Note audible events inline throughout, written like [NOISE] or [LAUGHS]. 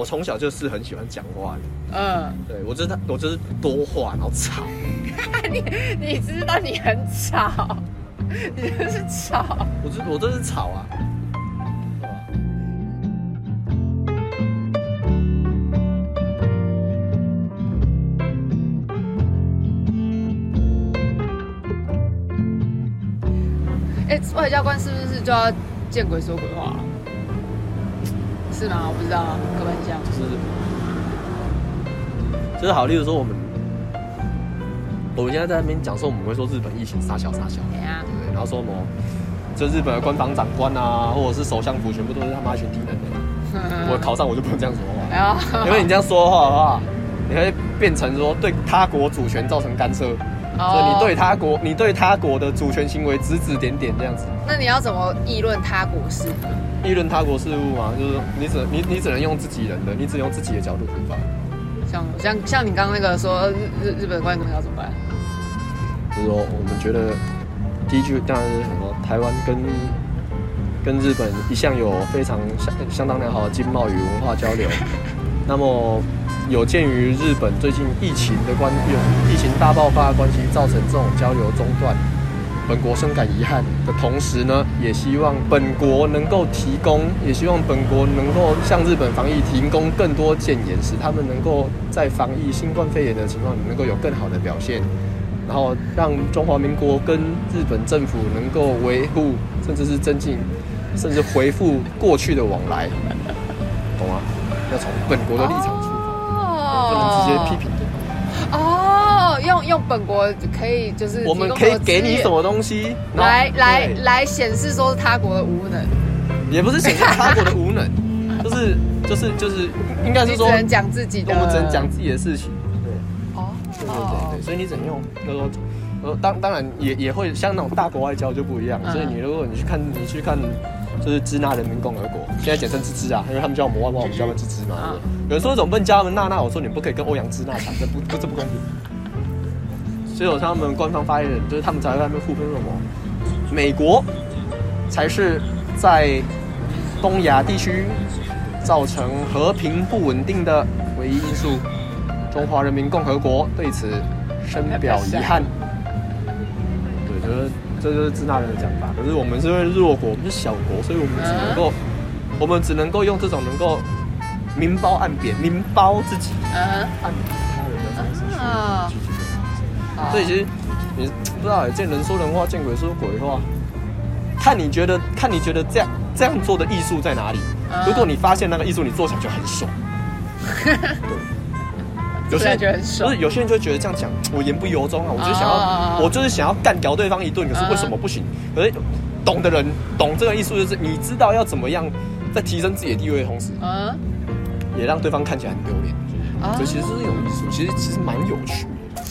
我从小就是很喜欢讲话的，嗯，对我就是我就是多话，然后吵。[LAUGHS] 你你知道你很吵，你就是吵。我就我就是吵啊。哎、外交官是不是就要见鬼说鬼话？是吗？我不知道，刻板印象。就是就是好，例如说我们我们现在在那边讲说，我们会说日本疫情傻小傻小，对？不对？然后说什么，就日本的官方长官啊，或者是首相府，全部都是他妈一群低能的。[LAUGHS] 我考上我就不能这样说话，因为你这样说话的话，你会变成说对他国主权造成干涉，哦所以你对他国，你对他国的主权行为指指点点这样子。那你要怎么议论他国事呢？议论他国事务嘛，就是你只你你只能用自己人的，你只用自己的角度出发。像像像你刚刚那个说日日日本官员要怎么办？就是说，我们觉得第一句当然是什么，台湾跟跟日本一向有非常相相当良好的经贸与文化交流。[LAUGHS] 那么，有鉴于日本最近疫情的关疫情大爆发的关系，造成这种交流中断，本国深感遗憾的同时呢，也希望本国能够提供，也希望本国能够向日本防疫提供更多建言，使他们能够在防疫新冠肺炎的情况里能够有更好的表现。然后让中华民国跟日本政府能够维护，甚至是增进，甚至回复过去的往来，懂吗？要从本国的立场出发，不能直接批评对方。哦，用用本国可以就是我们可以给你什么东西，来来来显示说是他国的无能，也不是显示他国的无能，就是就是就是，应该是说你只能讲自己的，我们只能讲自己的事情。对哦，对对对对，所以你只能用，就是说，呃，当当然也也会像那种大国外交就不一样，嗯所以你如果你去看你去看，就是支那人民共和国，现在简称支支啊，因为他们叫摩万万，我们叫他们支支嘛。有人说怎么不能叫他们娜娜？我说你不可以跟欧阳支那抢，这不不这不公平。所以有他们官方发言人，就是他们才会在那边互喷什么，美国才是在东亚地区造成和平不稳定的唯一因素。中华人民共和国对此深表遗憾。对，就是这就是支那人的讲法。可是我们是因为弱国，我们是小国，所以我们只能够，我们只能够用这种能够明褒暗贬、明褒自己、嗯暗所以其实你不知道欸，见人说人话，见鬼说鬼话。看你觉得，看你觉得这样这样做的艺术在哪里？嗯如果你发现那个艺术，你做起来就很爽。对，[LAUGHS] 有些人觉得很爽不是有些人就会觉得这样讲，我言不由衷啊，我就想要，哦我就是想要干掉对方一顿，可是嗯为什么不行？可是懂的人懂这个艺术，就是你知道要怎么样在提升自己的地位的同时，嗯，也让对方看起来很丢脸。啊所以其实是一种艺术，其实其实蛮有趣的。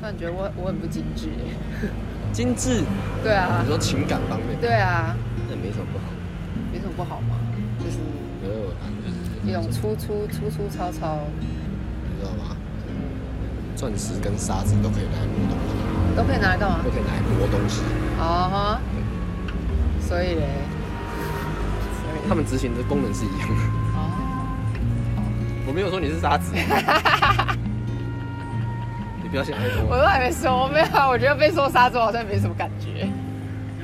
突然觉得我我很不精致。耶，精致，对啊。你，说情感方面，对啊，那没什么。不好。没什么不好吗，就是没有，就是一种粗粗粗粗糙糙，你知道吗？钻石跟沙子都可以拿来磨东西，都可以拿来干嘛？都？可以拿来磨东西。哦哈，所以嘞，所以。它们执行的功能是一样的。哦，我没有说你是沙子，你 [LAUGHS] 不要先爱我我。都还没说，我没有啊，我觉得被说杀猪好像没什么感觉。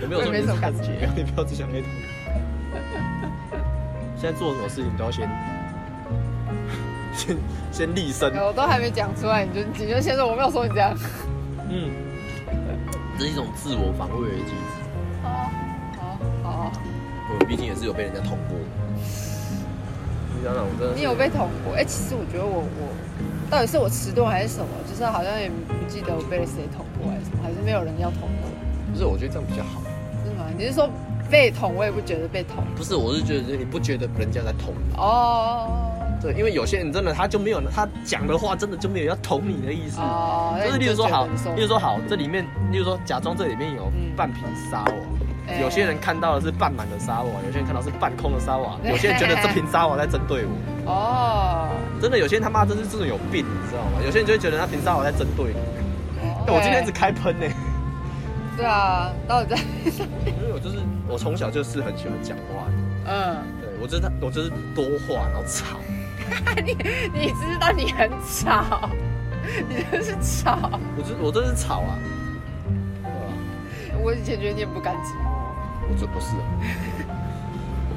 我没有没什么感觉你不要只想黑头。[LAUGHS] 现在做什么事情都要先 [LAUGHS] 先先立身。我都还没讲出来，你就你就先说我没有说你这样。嗯，这是一种自我防卫的机制。哦，好好，我毕竟也是有被人家捅过。你想想，我真的你有被捅过？哎、其实我觉得我我到底是我迟钝还是什么，就是好像也不记得我被谁捅过还是什么，还是没有人要捅我，不是？我觉得这样比较好。是吗？你是说被捅，我也不觉得被捅。不是，我是觉得你不觉得人家在捅你？哦对，因为有些人真的他就没有，他讲的话真的就没有要捅你的意思。哦，就是例如说好，例如说，好，这里面，例如说假装这里面有嗯半瓶沙有些人看到的是半满的沙瓦，有些人看到是半空的沙瓦，有些人觉得这瓶沙瓦在针对我。哦真的，有些人他妈真是这种有病，你知道吗？有些人就会觉得那瓶沙瓦在针对你。哦，我今天一直开喷呢。对啊，到底在？[LAUGHS] 因为我就是我从小就是很喜欢讲话，嗯，对我真的我就是多话然后吵，[LAUGHS] 你你知道你很吵，你就是吵。我就我真是吵啊，对吧？我以前觉得你很不敢寂寞。我就不是。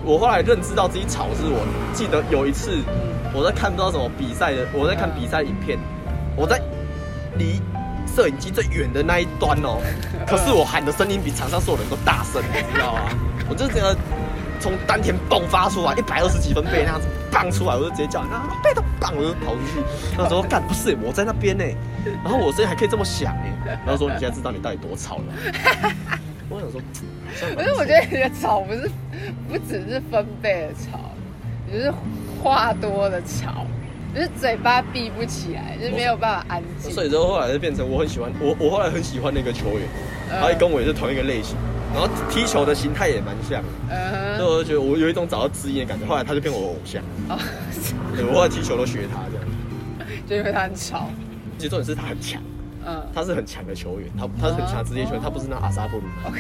我后来认知到自己吵是我记得有一次我在看不知道什么比赛的，我在看比赛影片，我在离摄影机最远的那一端哦，[LAUGHS] 可是我喊的声音比场上所有人都大声，你知道吗？我就整个从丹田迸发出来，一百二十几分贝那样子棒出来，我就直接叫那贝都棒，我就跑出去。那时候干不是我在那边呢，然后我声音还可以这么响哎，然后说你现在知道你到底多吵了。我想说，可是我觉得你的吵不是不只是分贝的吵，你就是话多的吵，就是嘴巴闭不起来，就是没有办法安静。所以之后后来就变成我很喜欢我我后来很喜欢那个球员，嗯他也跟我也是同一个类型，然后踢球的形态也蛮像所以我就觉得我有一种找到知音的感觉。后来他就变我偶像，哦，[LAUGHS] 对我后来踢球都学他这样。[LAUGHS] 就因为他很吵。其实重点是他很强，嗯他是很强的球员，他他是很强的职业球员，他不是那阿萨布鲁。，OK，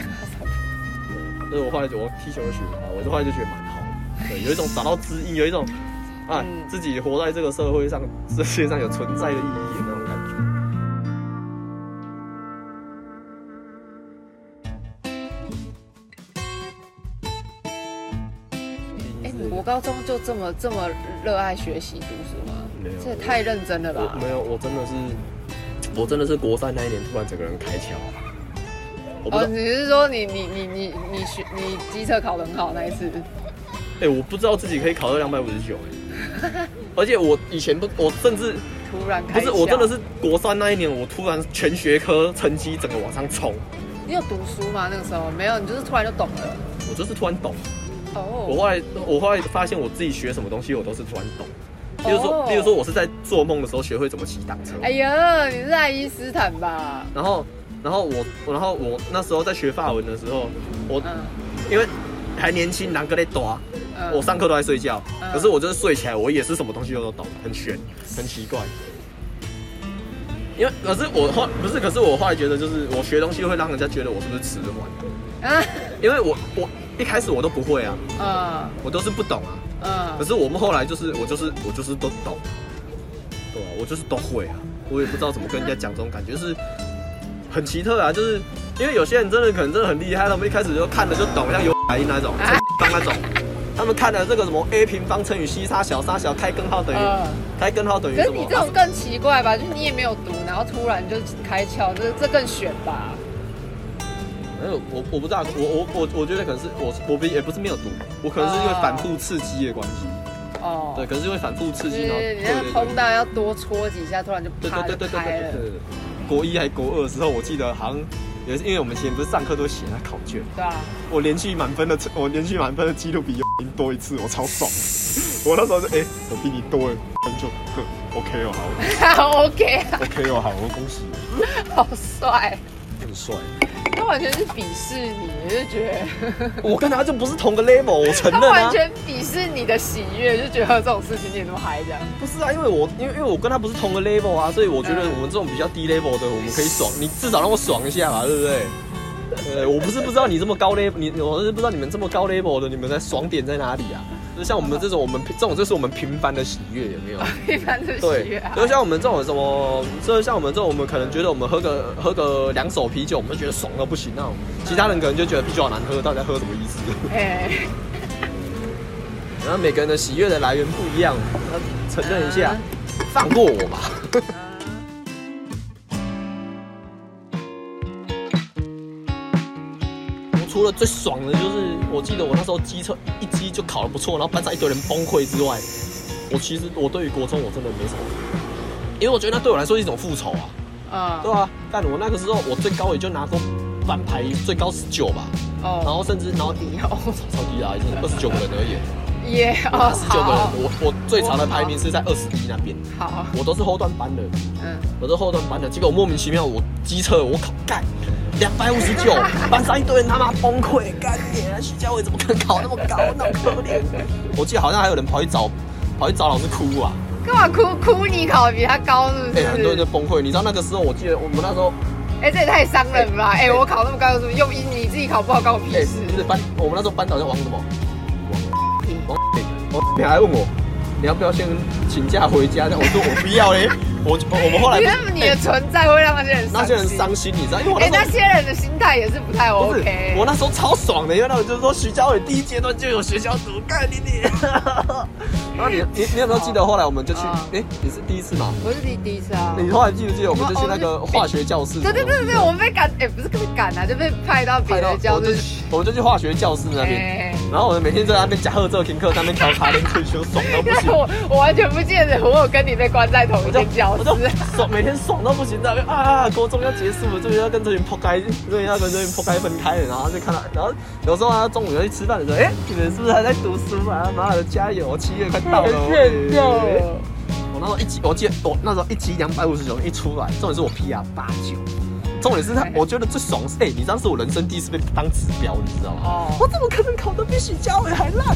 所以我后来就我踢球就学他，我就后来就觉得蛮好的，对，有一种找到知音，有一种啊嗯自己活在这个社会上，[LAUGHS] 世界上有存在的意义的那种感觉。哎，你国高中就这么这么热爱学习读书吗？没有这也太认真了吧！没有，我真的是，我真的是国三那一年突然整个人开窍。我不哦，你是说你你你你你学你机测考得很好那一次？哎、我不知道自己可以考到两百五十九，[LAUGHS] 而且我以前不，我甚至突然开不？是，我真的是国三那一年，我突然全学科成绩整个往上冲，你有读书吗？那个时候没有，你就是突然就懂了。我就是突然懂。我哦，后来，我后来发现我自己学什么东西，我都是突然懂。比如说，哦比如说我是在做梦的时候学会怎么骑单车，哎呀，你是爱因斯坦吧？然后，然后我，然后我那时候在学法文的时候，我嗯因为还年轻，难个在多。嗯我上课都在睡觉，嗯可是我就是睡起来，我也是什么东西都懂，很玄，很奇怪。因为可是我后不是，可是我后来觉得就是我学东西会让人家觉得我是不是迟缓，啊 [LAUGHS] 因为我我一开始我都不会啊，嗯我都是不懂啊。可嗯，是我们后来就是我就是我就是都懂，对啊，我就是都会啊，我也不知道怎么跟人家讲这种感觉，就是很奇特啊，就是因为有些人真的可能真的很厉害，他们一开始就看了就懂，像有那种、啊陈方那种，他们看了这个什么 a 平方乘以 c 差小差小开根号等于、嗯开根号等于可是你？这种更奇怪吧？就是你也没有读，然后突然就开窍，这这更悬吧？没有，我我不知道，我我我我觉得可能是我我不也不是没有读，我可能是因为反复刺激的关系，哦，对，可能是因为反复刺激，然后是你那个通道要多戳几下，突然就对啪对对对对。国一还国二的时候，我记得好像也是因为我们以前不是上课都写那考卷，对啊，我连续满分的我连续满分的记录比有赢多一次，我超爽。我那时候就哎、我比你多了，就呵 OK 哦，好，[LAUGHS] OK 啊，OK 哦，好，我恭喜你，[LAUGHS] 好帅。很帅。他完全是鄙视你，就觉得我跟他就不是同个 level，我承他认啊。完全鄙视你的喜悦，就觉得这种事情你也那么嗨这样。不是啊，因为我因为因为我跟他不是同个 level 啊，所以我觉得我们这种比较低 level 的，我们可以爽，你至少让我爽一下嘛，对不对？对，[LAUGHS] 我不是不知道你这么高 level，你我是不知道你们这么高 level 的，你们的爽点在哪里啊？就像我们这种，我们这种就是我们平凡的喜悦，有没有？[LAUGHS] 平凡的喜悦啊，，就像我们这种什么，就像我们这种，我们可能觉得我们喝个喝个两手啤酒，我们就觉得爽到不行那种，其他人可能就觉得啤酒好难喝，到底在喝什么意思？哎，[LAUGHS] 然后每个人的喜悦的来源不一样，要承认一下，放过我吧。除了最爽的就是，我记得我那时候机测一机就考得不错，然后班上一堆人崩溃之外，我其实我对于国中我真的没什么，因为我觉得那对我来说是一种复仇啊，对嗯，啊，但我那个时候我最高也就拿过班排最高十九吧，哦，然后甚至然后你哦，超低啊，已经二十九个人而已，耶，[LAUGHS] 哦，十九个人，，我我最长的排名是在二十一那边，好，我都是后段班的，嗯，我是后段班的，结果莫名其妙我机测我考干两百五十九，班上一堆人他妈崩溃，干你啊！徐家伟怎么可能考那么高，那么可怜？[LAUGHS] 我记得好像还有人跑去找跑去找老师哭啊，干嘛哭哭？你考的比他高是不哎、是？很多人就崩溃。你知道那个时候，我记得我们那时候哎、这也太伤人了吧！哎、我考那么高有什么用？你自己考不好关我屁哎，事。不是班，我们那时候班导叫王什么？屁王王，你还问我，你要不要先请假回家？我说我不要嘞，我我们后来你认为你的存在会让那些人那些人伤心，你知道？因为我哎、那些人的心态也是不太 OK。我那时候超爽的，因为那个就是说徐佳伟第一阶段就有学校组，干你你。[LAUGHS] 然后你你你有没有记得后来我们就去？啊哎，你是第一次吗？我是第第一次啊。你后来记不记得我们就去那个化学教室？对对对对对，我们被赶，哎、不是被赶啊，就被派到别的教室我们就去，我们就去化学教室那边。哎然后我们每天在那边加贺这停课，在那边调卡练退休，爽到不行。[LAUGHS] 我我完全不记得我有跟你被关在同一间教我就室。爽，每天爽到不行，在那边啊，高中要结束了，终于要跟这群破开，终于要跟这群破开分开了，然后就看到，然后有时候啊，中午要去吃饭的时候，哎、你们是不是还在读书啊？[LAUGHS] 妈的，加油，七月快到了，我那时候一集，我记得我那时候一集两百五十九一出来，重点是我 PR 八九，重点是他，我觉得最爽是，哎、你知道是我人生第一次被当指标，你知道吗？哦我怎么可能考得比许家伟还烂？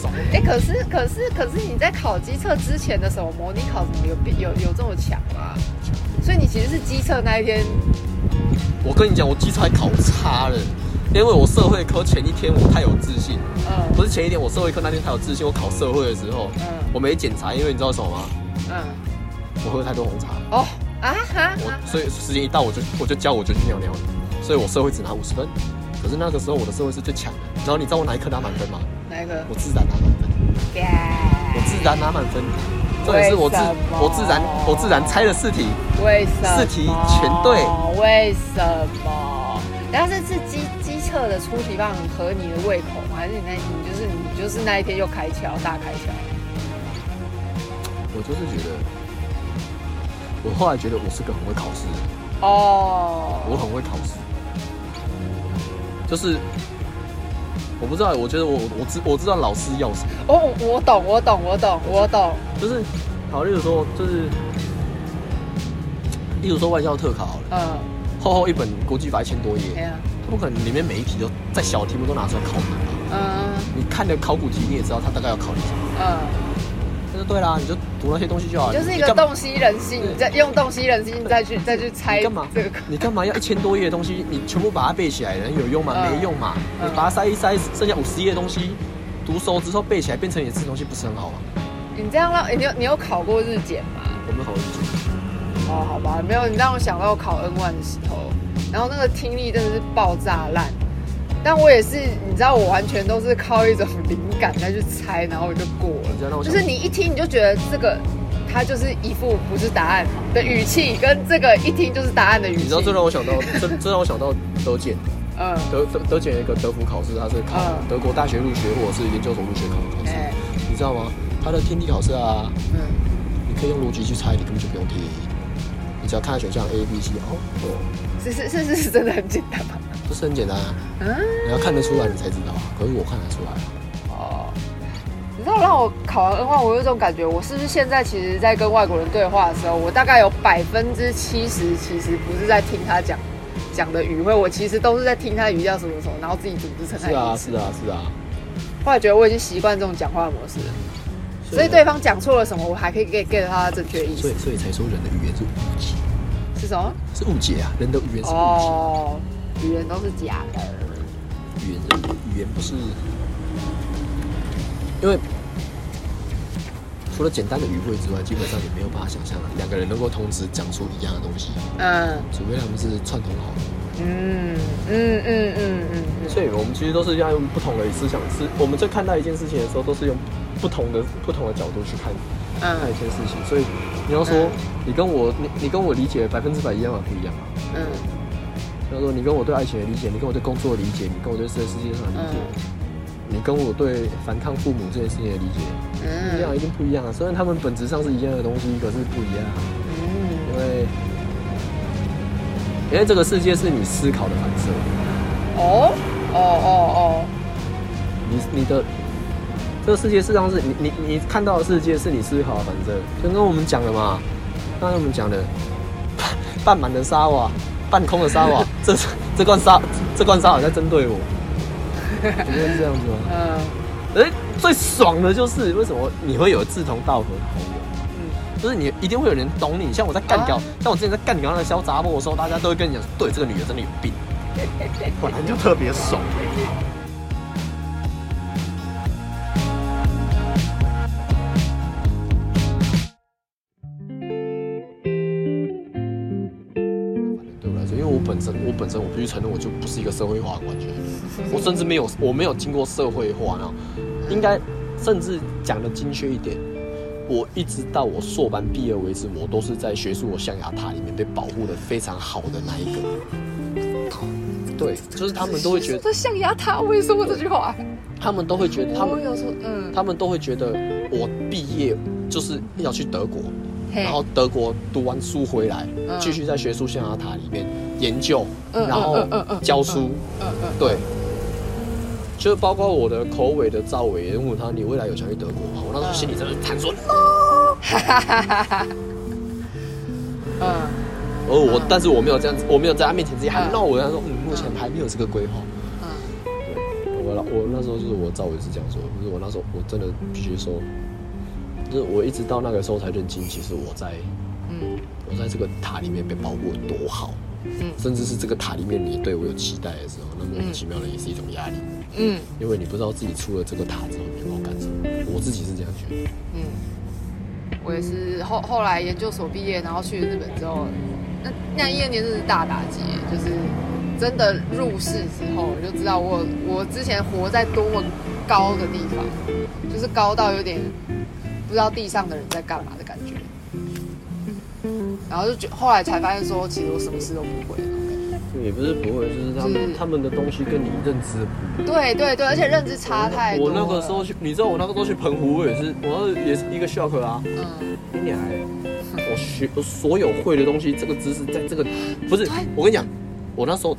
爽。[LAUGHS] 哎、可是可是可是你在考机测之前的时候，模拟考怎么有有有这么强啊？所以你其实是机测那一天，我跟你讲，我基础还考差了，因为我社会科前一天我太有自信，嗯不是前一天我社会科那天太有自信，我考社会的时候，嗯我没检查，因为你知道什么吗？嗯，我喝太多红茶，哦啊哈，我所以时间一到我就我就教我就去尿尿了，所以我社会只拿五十分，可是那个时候我的社会是最强的，然后你知道我哪一科拿满分吗？哪一科？我自然拿满分，我自然拿满分，重点是我自我自然我自然猜了四题，为什么？四题全对为什么？然后这次机机测的出题方很合你的胃口吗？还是你那你就是你就是那一天又开窍大开窍？我就是觉得，我后来觉得我是个很会考试的人。哦，我很会考试，就是我不知道，我觉得我我知我知道老师要什么，哦，我懂，我懂，我懂，我懂。就是好，例如说就是，例如说外校特考好了，嗯，厚厚一本国际法一千多哎页，呀，他不可能里面每一题都在小的题目都拿出来考你吧？嗯你看的考古题你也知道他大概要考你什么，嗯，那就对啦，你就读那些东西就好了。就是一个洞悉人性，你再用洞悉人心再去再去猜你干嘛这个。你干嘛要一千多页的东西，你全部把它背起来，能有用吗？嗯没用嘛。嗯你把它塞一塞，剩下五十页的东西，读熟之后背起来，变成你自己东西，不是很好吗？你这样让你有你有考过日检吗？我们好理解。哦，好吧，没有，你让我想到我考 N one 的时候，然后那个听力真的是爆炸烂。但我也是，你知道，我完全都是靠一种灵感再去猜，然后我就过了。你知道让我就是你一听你就觉得这个，它就是一副不是答案的语气，跟这个一听就是答案的语气。你知道这让我想到，这这让我想到德检，[LAUGHS] 嗯，德德德检有一个德福考试，它是考嗯德国大学入学或者是研究所入学考的考试。哎，你知道吗？它的听力考试啊，嗯，你可以用逻辑去猜，你根本就不用听。你只要看选项 A、B、C，哦哦，是是是是真的很简单吗？不是很简单啊。嗯，你要看得出来，你才知道啊。可是我看得出来啊。哦，你知道让我考完 N 1我有一种感觉，我是不是现在其实，在跟外国人对话的时候，我大概有百分之七十其实不是在听他讲讲的语汇，我其实都是在听他的语调什么什么，然后自己组织成他是啊。是啊，是啊。后来觉得我已经习惯这种讲话的模式了，所以对方讲错了什么，我还可以 get get 到他正确的意思所以，所以才说人的语言是误解，是什么？是误解啊！人的语言是误解，哦，语言都是假的。语言语言不是，因为除了简单的语汇之外，基本上也没有办法想象两个人能够同时讲出一样的东西，嗯除非他们是串通好的。嗯嗯嗯嗯嗯嗯，所以我们其实都是要用不同的思想，是我们在看待一件事情的时候，都是用不同的不同的角度去看看一嗯件事情。所以你要说你跟我你你跟我理解百分之百一样吗？不一样啊。嗯他说：“你跟我对爱情的理解，你跟我对工作的理解，你跟我对这个世界上的理解，嗯。你跟我对反抗父母这件事情的理解，不一样，嗯一定不一样啊！虽然他们本质上是一样的东西，可是不一样啊，因嗯，为因为这个世界是你思考的反射，哦？哦哦哦，你你的这个世界事实上是你你你看到的世界是你思考的反射，就跟我们讲的嘛，刚才我们讲的 [LAUGHS] 半满的沙瓦，半空的沙瓦，这这罐沙这罐沙瓦在针对我，你觉得是这样子吗？嗯哎，最爽的就是为什么你会有志同道合的朋友？嗯就是你一定会有人懂你。像我在干掉，啊像我之前在干掉那个小杂货的时候，大家都会跟你讲，对，这个女的真的有病，[LAUGHS] 本来就特别爽。本身我必须承认，我就不是一个社会化的完全人，我甚至没有我没有经过社会化呢应该甚至讲的精确一点，我一直到我硕班毕业为止，我都是在学术的象牙塔里面被保护的非常好的那一个。对，就是他们都会觉得，这象牙塔，我也说过这句话。他们都会觉得，他们我有说，嗯，他们都会觉得我毕业就是要去德国，然后德国读完书回来，嗯继续在学术象牙塔里面研究，嗯然后教书，嗯嗯，对，就包括我的口尾的赵伟也问他你未来有想去德国吗？我那时候心里真的是弹说 no，嗯，而我但是我没有这样子，我没有在他面前直接喊嗯。No，我跟他说嗯，目前还没有这个规划。嗯对，我我那时候就是我赵伟是这样说，就是我那时候我真的必须说，就是我一直到那个时候才认清，其实我在嗯。我在这个塔里面被保护得多好，嗯甚至是这个塔里面你对我有期待的时候，那莫名其妙的也是一种压力，嗯因为你不知道自己出了这个塔之后你要干什么。我自己是这样觉得。嗯，我也是后后来研究所毕业，然后去日本之后，那那一二年真是大打击，就是真的入世之后，我就知道我我之前活在多么高的地方，就是高到有点不知道地上的人在干嘛的感觉。然后就觉后来才发现说，其实我什么事都不会。也不是不会，就是他是们他们的东西跟你认知不一样。对对对，而且认知差太多我了。那个时候去，你知道我那个时候去澎湖，我也是，我那也是一个 shock 啊。嗯你娘欸！我学我所有会的东西，这个知识在这个不是我跟你讲，我那时候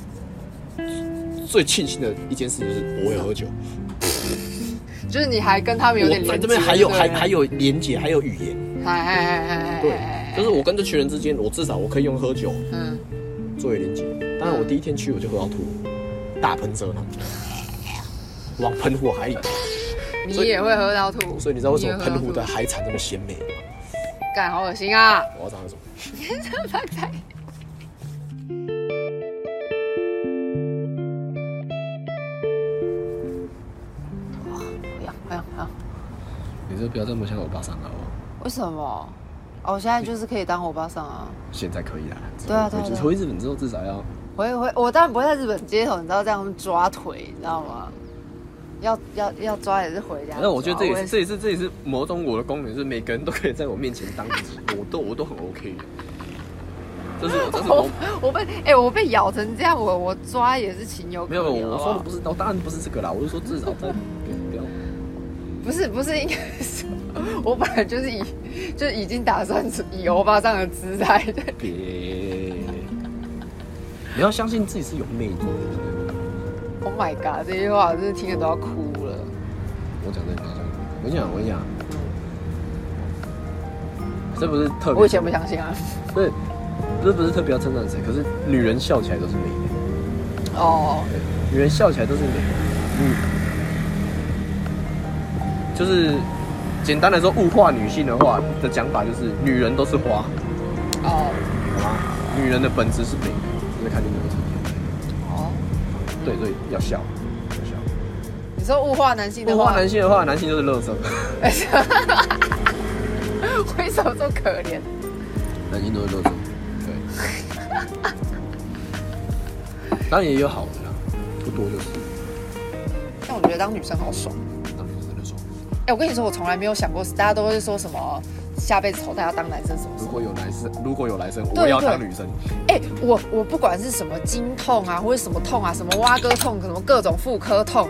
最庆幸的一件事就是我会喝酒，就是你还跟他们有点我在连接这边还有还还有连接，还有语言，哎哎哎哎哎，对，就是我跟这群人之间，我至少我可以用喝酒嗯，作为连接。当然我第一天去我就喝到吐，大喷射呢，往喷火海里。你也会喝到吐，所以你知道为什么喷湖的海产那么鲜美吗？干好恶心啊！我要讲什么？[LAUGHS] 拜拜。不要不要不要！你这不要这么像欧巴桑好不好？为什么？哦，我现在就是可以当欧巴桑啊！现在可以啦。对啊对啊对啊回日本之后至少要我也会，我当然不会在日本街头，你知道这样抓腿，你知道吗？要要要抓也是回家抓。那我觉得这也我是这也是这也是某种我的功能，就是每个人都可以在我面前当自己，我都我都很 OK 的。[LAUGHS] 这是我这是我我我被哎、我被咬成这样，我我抓也是情有可没有原。我说的不是，我当然不是这个啦，我是说至少在不是不是，应该是 [LAUGHS] 我本来就是以就已经打算以欧巴桑的姿态的。别，你要相信自己是有魅力的。Oh my god，这句话我真的听了都要哭了。我讲真的，我讲我跟你讲，这不是特别，我以前不相信啊。不是，这不是特别要称赞谁，可是女人笑起来都是美的。哦，对，女人笑起来都是美的。女，就是简单的说，物化女性的话的讲法就是，女人都是花，哦，好吗？女人的本质是美的，只是看你怎么呈现。哦，对，所以要笑，要笑。你说物化男性的话，物化男性的话，男性就是垃圾，[LAUGHS] 为什么这么可怜？男性都是乐色。对，当然也有好的啦，不多就是。但我觉得当女生好爽。我跟你说，我从来没有想过，大家都会说什么下辈子投胎要当男生什么。如果有男生，如果有男生，我要当女生。哎、我我不管是什么经痛啊，或者什么痛啊，什么挖哥痛，什么各种妇科痛，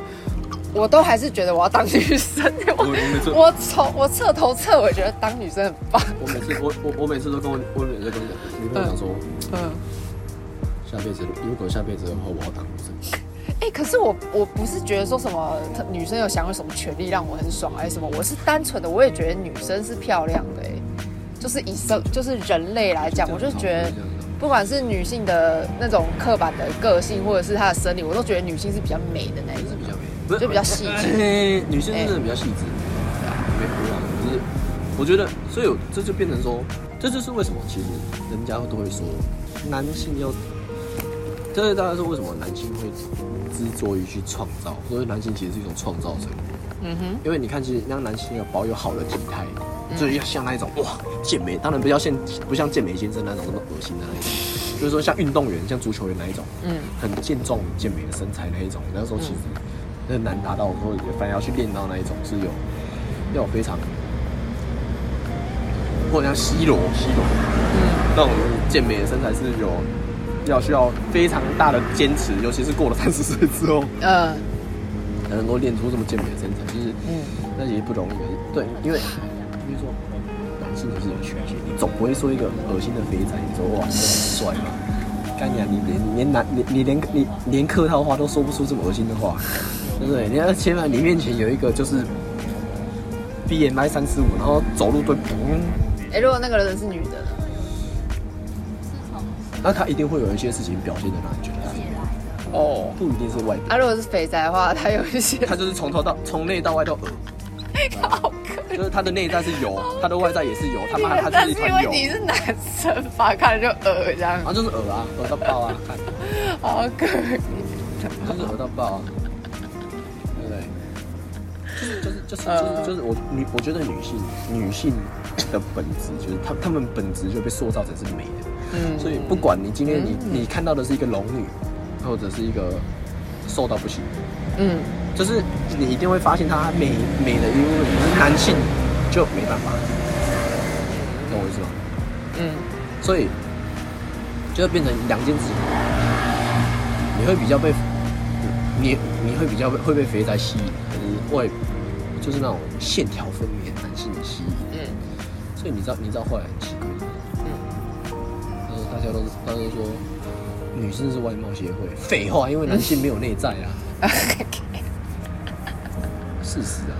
我都还是觉得我要当女生。我我从我彻头彻尾觉得当女生很棒。我每次我我我每次都跟我我每次跟我讲女朋友讲说，嗯，下辈子如果下辈子的话，我要当女生。哎、可是我我不是觉得说什么女生有享有什么权利让我很爽还是什么，我是单纯的，我也觉得女生是漂亮的、哎，就是以生就是人类来讲，我就觉得不管是女性的那种刻板的个性，或者是她的生理，我都觉得女性是比较美的那一种。比较美，就比较细致哎女性真的比较细致，没不一样，可是我觉得，所以这就变成说，这就是为什么其实人家都会说，男性要，这是大概是为什么男性会执着于去创造，所以男性其实是一种创造者。嗯哼，因为你看，其实让男性要保有好的体态，就是要像那一种哇健美，当然不要像不像健美先生那种那么恶心的那一种，就是说像运动员，像足球员那一种，嗯很健壮健美的身材那一种，那时候其实很难达到，说反而要去练到那一种是有要有非常，或者像 C 罗 C 罗嗯那种健美的身材是有要需要非常大的坚持，尤其是过了三十岁之后，呃才能够练出这么健美的身材，就是嗯那也不容易。对，因为比如说男性就是有缺陷，你总不会说一个恶心的肥仔，你说哇你很帅嘛？干你啊！你连你连男你你连你连客套话都说不出这么恶心的话，对不对？你要千万你面前有一个就是 BMI 三十五，然后走路都嗯，哎、如果那个人是女的呢？那他一定会有一些事情表现的让你觉得他哦，不一定是外表，啊，如果是肥宅的话，他有一些 [LAUGHS] 他就是从头到从内到外都恶，好可就是他的内在是油，他的外在也是油，他妈他但因就是是一团油为。你是男生吧，看着就恶这样，啊，就是恶啊，恶到爆啊，看，好可怜。就是恶到爆啊，对。不对？就是就是就是就是就是我女，我觉得女性女性的本质就是她她们本质就被塑造成是美的，嗯。所以不管你今天你嗯。你看到的是一个龙女，或者是一个瘦到不行，嗯。就是你一定会发现她美美的一部分，可是男性就没办法，懂我意思吗？嗯。所以就会变成两件事情，你会比较被你你会比较被会被肥宅吸引，可是会就是那种线条分明的男性的吸引。嗯。所以你知道你知道后来很奇怪，家都大家都说女生是外貌协会，废话，因为男性没有内在啊，[LAUGHS] 事实啊，